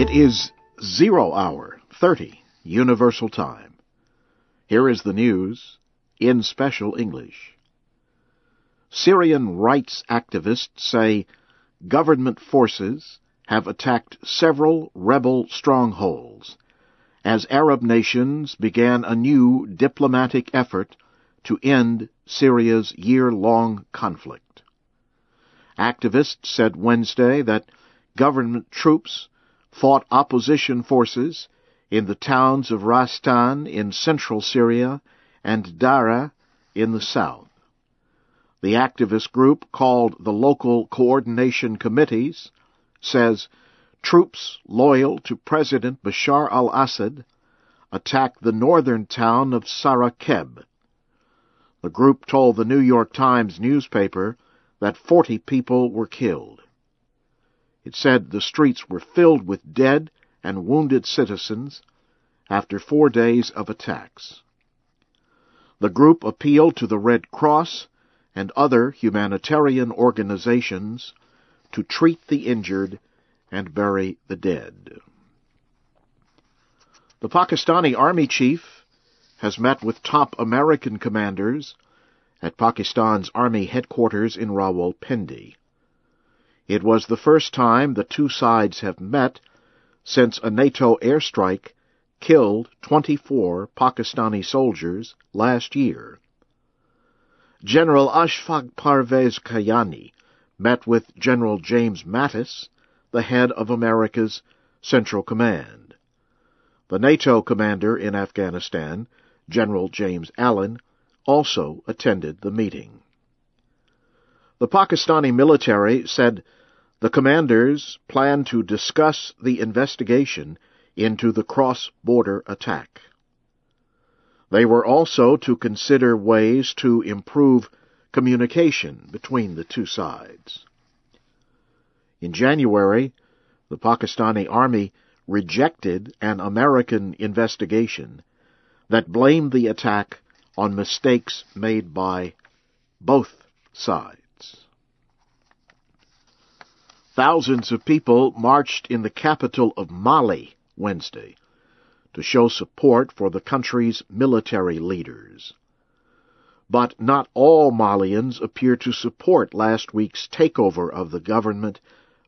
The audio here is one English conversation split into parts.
It is zero hour, 30, Universal Time. Here is the news in special English. Syrian rights activists say government forces have attacked several rebel strongholds as Arab nations began a new diplomatic effort to end Syria's year-long conflict. Activists said Wednesday that government troops fought opposition forces in the towns of Rastan in central Syria and Dara in the south. The activist group, called the Local Coordination Committees, says troops loyal to President Bashar al-Assad attacked the northern town of Sarakeb. The group told the New York Times newspaper that 40 people were killed. It said the streets were filled with dead and wounded citizens after four days of attacks. The group appealed to the Red Cross and other humanitarian organizations to treat the injured and bury the dead. The Pakistani army chief has met with top American commanders at Pakistan's army headquarters in Rawalpindi. It was the first time the two sides have met since a NATO airstrike killed 24 Pakistani soldiers last year. General Ashfaq Parvez Kayani met with General James Mattis, the head of America's Central Command. The NATO commander in Afghanistan, General James Allen, also attended the meeting. The Pakistani military said the commanders plan to discuss the investigation into the cross-border attack. They were also to consider ways to improve communication between the two sides. In January, the Pakistani army rejected an American investigation that blamed the attack on mistakes made by both sides. Thousands of people marched in the capital of Mali Wednesday to show support for the country's military leaders. But not all Malians appear to support last week's takeover of the government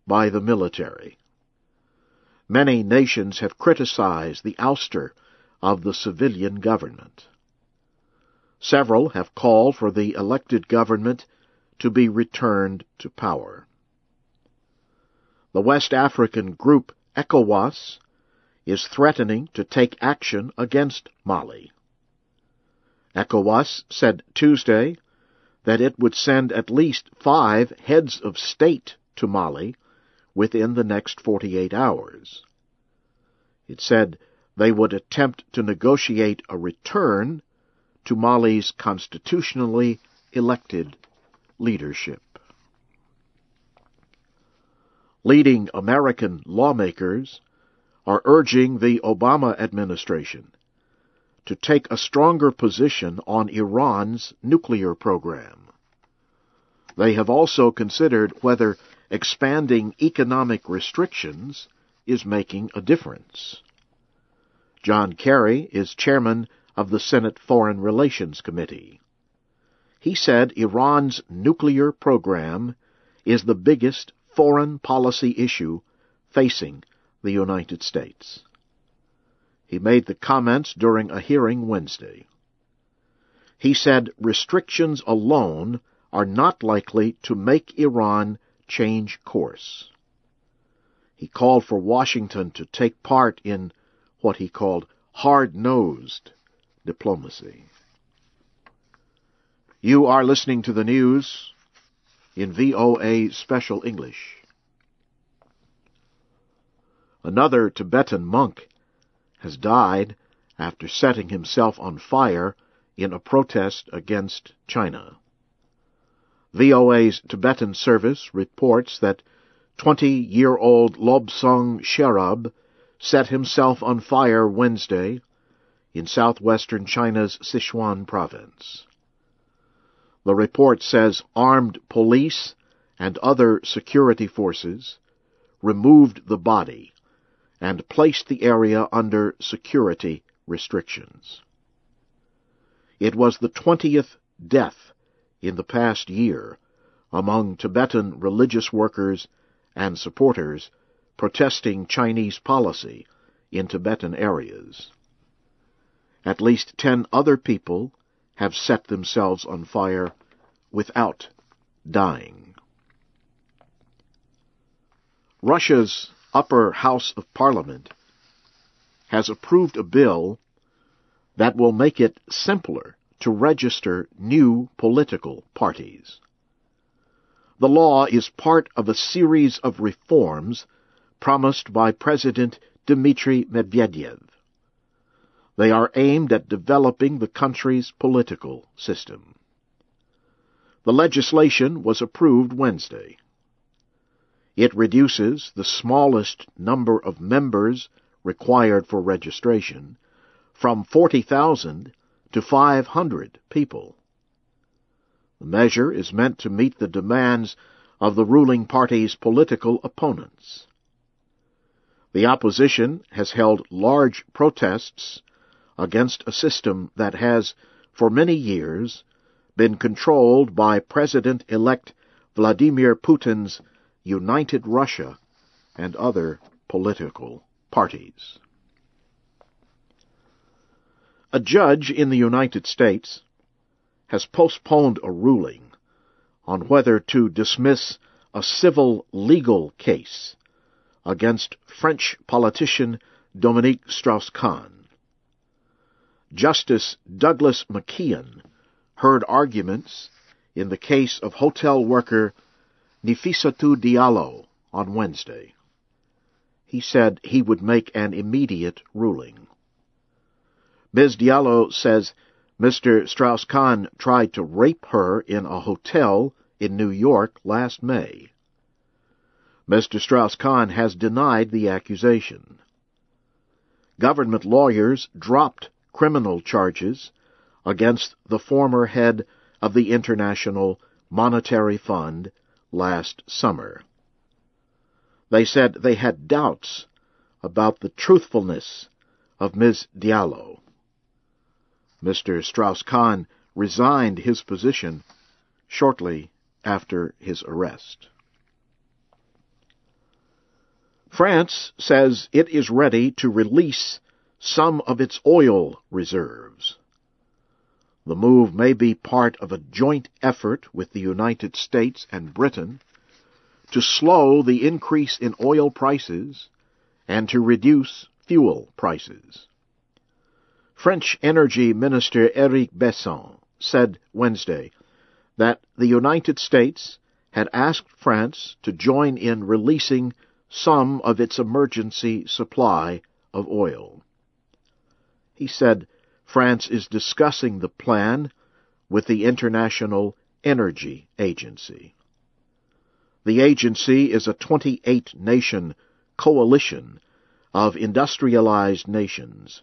by the military. Many nations have criticized the ouster of the civilian government. Several have called for the elected government to be returned to power. The West African group ECOWAS is threatening to take action against Mali. ECOWAS said Tuesday that it would send at least five heads of state to Mali within the next 48 hours. It said they would attempt to negotiate a return to Mali's constitutionally elected leadership. Leading American lawmakers are urging the Obama administration to take a stronger position on Iran's nuclear program. They have also considered whether expanding economic restrictions is making a difference. John Kerry is chairman of the Senate Foreign Relations Committee. He said Iran's nuclear program is the biggest foreign policy issue facing the United States. He made the comments during a hearing Wednesday. He said restrictions alone are not likely to make Iran change course. He called for Washington to take part in what he called hard-nosed diplomacy. You are listening to the news in VOA Special English. Another Tibetan monk has died after setting himself on fire in a protest against China. VOA's Tibetan service reports that 20-year-old Lobsang Sherab set himself on fire Wednesday in southwestern China's Sichuan province. The report says armed police and other security forces removed the body and placed the area under security restrictions. It was the 20th death in the past year among Tibetan religious workers and supporters protesting Chinese policy in Tibetan areas. At least ten other people have set themselves on fire without dying. Russia's upper house of parliament has approved a bill that will make it simpler to register new political parties. The law is part of a series of reforms promised by President Dmitry Medvedev. They are aimed at developing the country's political system. The legislation was approved Wednesday. It reduces the smallest number of members required for registration from 40,000 to 500 people. The measure is meant to meet the demands of the ruling party's political opponents. The opposition has held large protests against a system that has, for many years, been controlled by President-elect Vladimir Putin's United Russia and other political parties. A judge in the United States has postponed a ruling on whether to dismiss a civil legal case against French politician Dominique Strauss-Kahn. Justice Douglas McKeon heard arguments in the case of hotel worker Nafissatou Diallo on Wednesday. He said he would make an immediate ruling. Ms. Diallo says Mr. Strauss-Kahn tried to rape her in a hotel in New York last May. Mr. Strauss-Kahn has denied the accusation. Government lawyers dropped criminal charges against the former head of the International Monetary Fund last summer. They said they had doubts about the truthfulness of Ms. Diallo. Mr. Strauss-Kahn resigned his position shortly after his arrest. France says it is ready to release some of its oil reserves. The move may be part of a joint effort with the United States and Britain to slow the increase in oil prices and to reduce fuel prices. French Energy Minister Eric Besson said Wednesday that the United States had asked France to join in releasing some of its emergency supply of oil. He said France is discussing the plan with the International Energy Agency. The agency is a 28 nation coalition of industrialized nations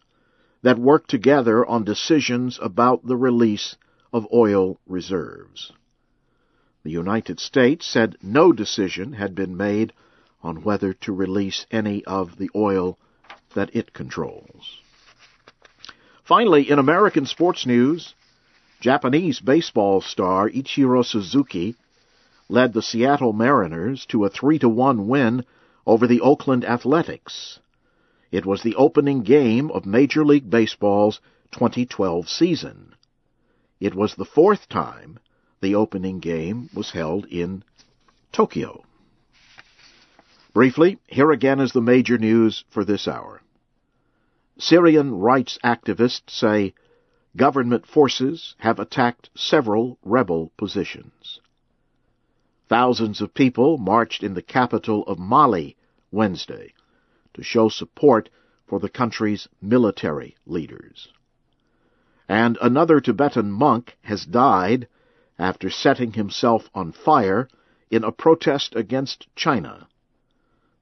that work together on decisions about the release of oil reserves. The United States said no decision had been made on whether to release any of the oil that it controls. Finally, in American sports news, Japanese baseball star Ichiro Suzuki led the Seattle Mariners to a 3 to 1 win over the Oakland Athletics. It was the opening game of Major League Baseball's 2012 season. It was the fourth time the opening game was held in Tokyo. Briefly, here again is the major news for this hour. Syrian rights activists say government forces have attacked several rebel positions. Thousands of people marched in the capital of Mali Wednesday to show support for the country's military leaders. And another Tibetan monk has died after setting himself on fire in a protest against China.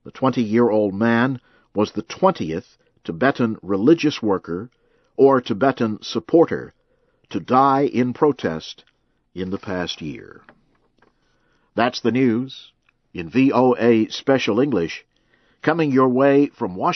The 20-year-old man was the 20th Tibetan religious worker or Tibetan supporter to die in protest in the past year. That's the news in VOA Special English coming your way from Washington.